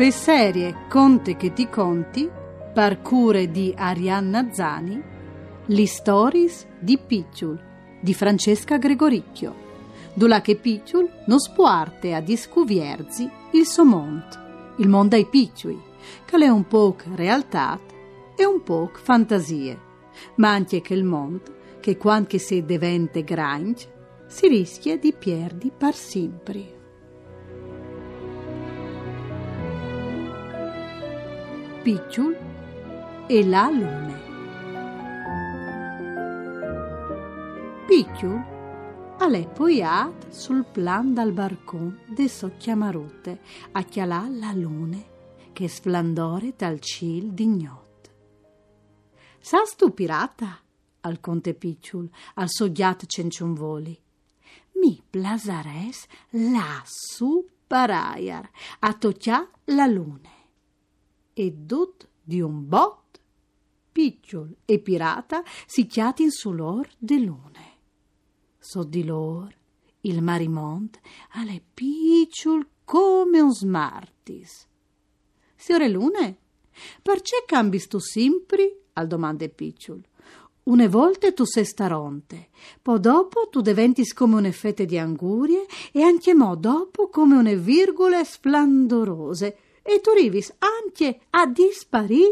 Per serie Conte che ti conti, parcure di Arianna Zani, Li Stories di Picciul di Francesca Gregoricchio, dove che Picciul non spuarte a discuvierzi il suo mondo, il mondo ai picciui, che è un po' realtà e un po' fantasie, ma anche che il mondo, che quando si diventa grande, si rischia di perdi per sempre. Picciul e la lune. Picciul è poiat sul plan dal barcon de so chiamarotte a chialà la lune che sflandore dal cil di gnot. Sas tu pirata? al conte Picciul, al soggiat cenciunvoli. Mi plasares lassù paraiar, a toccià la lune e dut di un bot, picciol e pirata si chiatin su l'or de lune. So di lor il marimont alle picciol come un smartis. Signore Lune, perché cambi sto sempre? al domande picciol. Une volte tu sei staronte, poi dopo tu diventis come une fette di angurie e anche mo dopo come une virgole splendorose e tu rivis anche a disparì.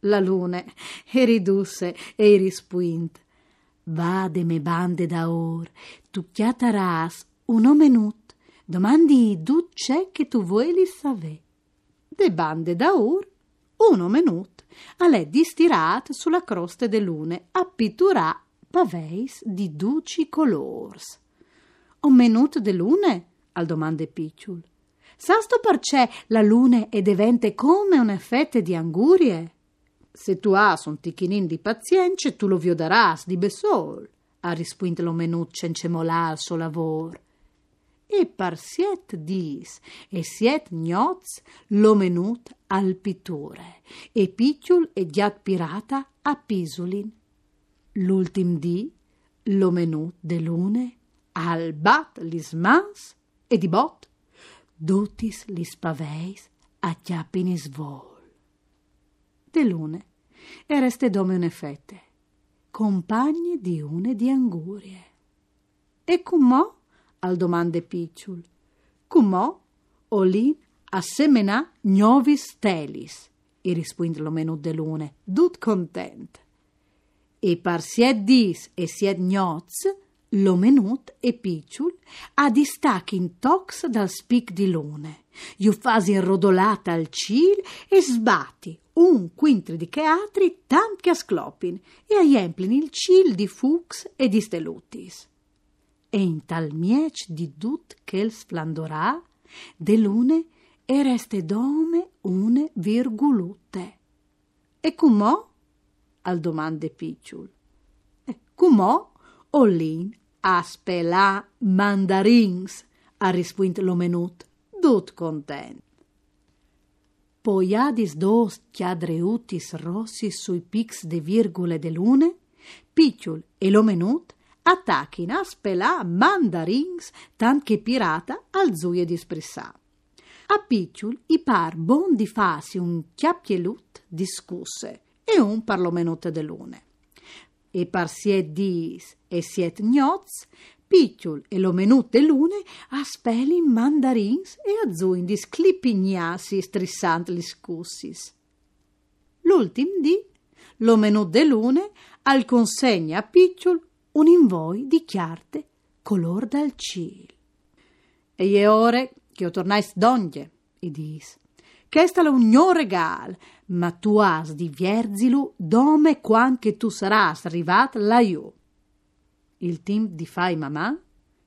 La lune e ridusse e rispuint. Vade me bande da or, tu chiataras un omenut, domandi du c'è che tu vuoi li save. De bande da or, un omenut, a lei distirat sulla croste de lune, appitturà paveis di duci colors. Omenut de lune? al domande picciul. Sasto perché la luna è divente come un effetto di angurie? Se tu has un ticchinin di pazienza, tu lo viodaras di besol, ha risposto lo menut cencemolà al suo lavoro. E par siet dis e siet gnoz lo menut al pittore, e picciul e giat pirata a pisulin. L'ultim di lo menut de lune al bat lismans e di bot dutis spaveis a chiappinis vol. De lune ereste dome un effette, compagni di une di angurie. E cumò? al domande picciul. Cumò olin a semena gnovis telis, e rispond lo menù de lune, dut content. E par sied dis e sied gnoz, lo menut e picciul a distacchi in tox dal spic di lune. Iu fasi rodolata al cil e sbatti un quintri di cheatri tant che asclopin e aiemplin il cil di fux e di stelutis. E in tal miec di dut che il sflandorà de lune e reste dome une virgulute. E cumò? al domande picciul. E cumò? Ollin Aspelà mandarins, ha rispuint lo menut, dut content. Poiadis dos chiadreutis rossis sui pix de virgule de lune, picciul e lo menut attachin a spelà mandarins tant che pirata al zuie di sprissà. A picciul i par bon di fasi un chiappielut discusse e un par lo menut de lune e par siet dis e siet gnoz, picciul e lo menute lune a spelin mandarins e a zuindis clipignassi strissant li scussis. L'ultim di, lo menù de lune, al consegna a picciul un invoi di chiarte color dal cil. E je ore che o tornais donge, i dis che sta un mio regal, ma tu has di vierzilu dome quan che tu saras arrivat laiù. Il team di fai mamà,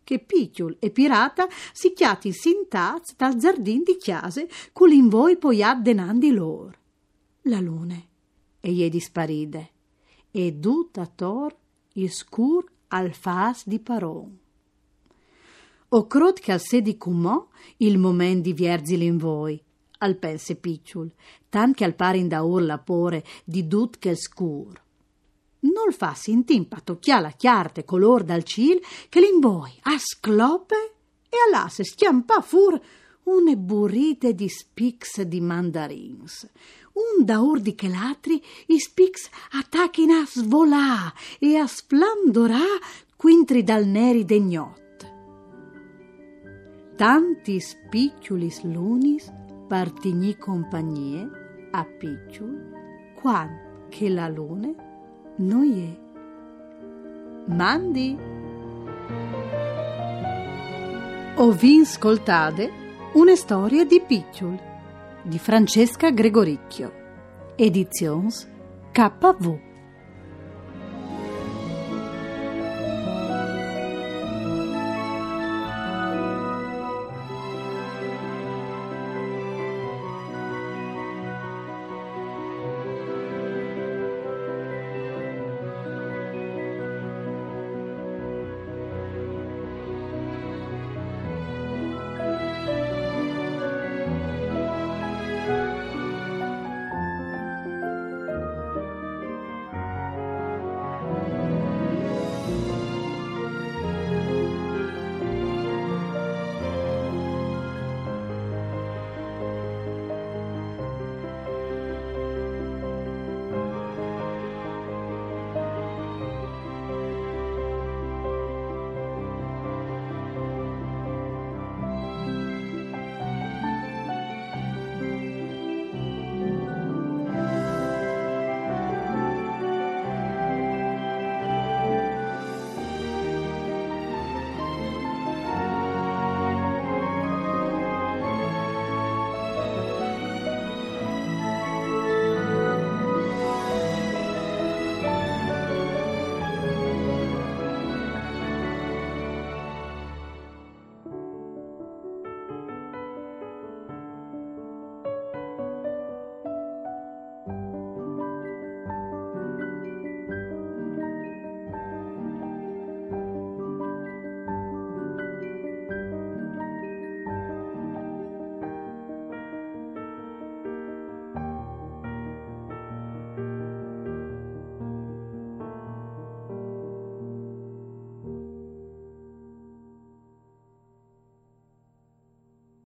che picciol e pirata si chiati sintaz dal giardin di chiase cu l'invoi poi addenandi lor. La lune e gli disparide, e dutta tor il scur al fas di paron. O crot che al sedi cumò il moment di vierzili in voi, al pense picciul, tan che al pare in da urla pore di dut che scur. Non fa sintimpa tocchia la chiarte color dal cil che l'invoi a sclope e all'asse schiampa fur une burrite di spics di mandarins. Un da urdi che l'altri i spics attacchino a svolà e a splendorà quintri dal neri degnot. Tanti spicciulis lunis partigni compagnie a picciul quan che la lune noi è. Mandi! O vi ascoltate una storia di picciul di Francesca Gregoricchio. Edizions KV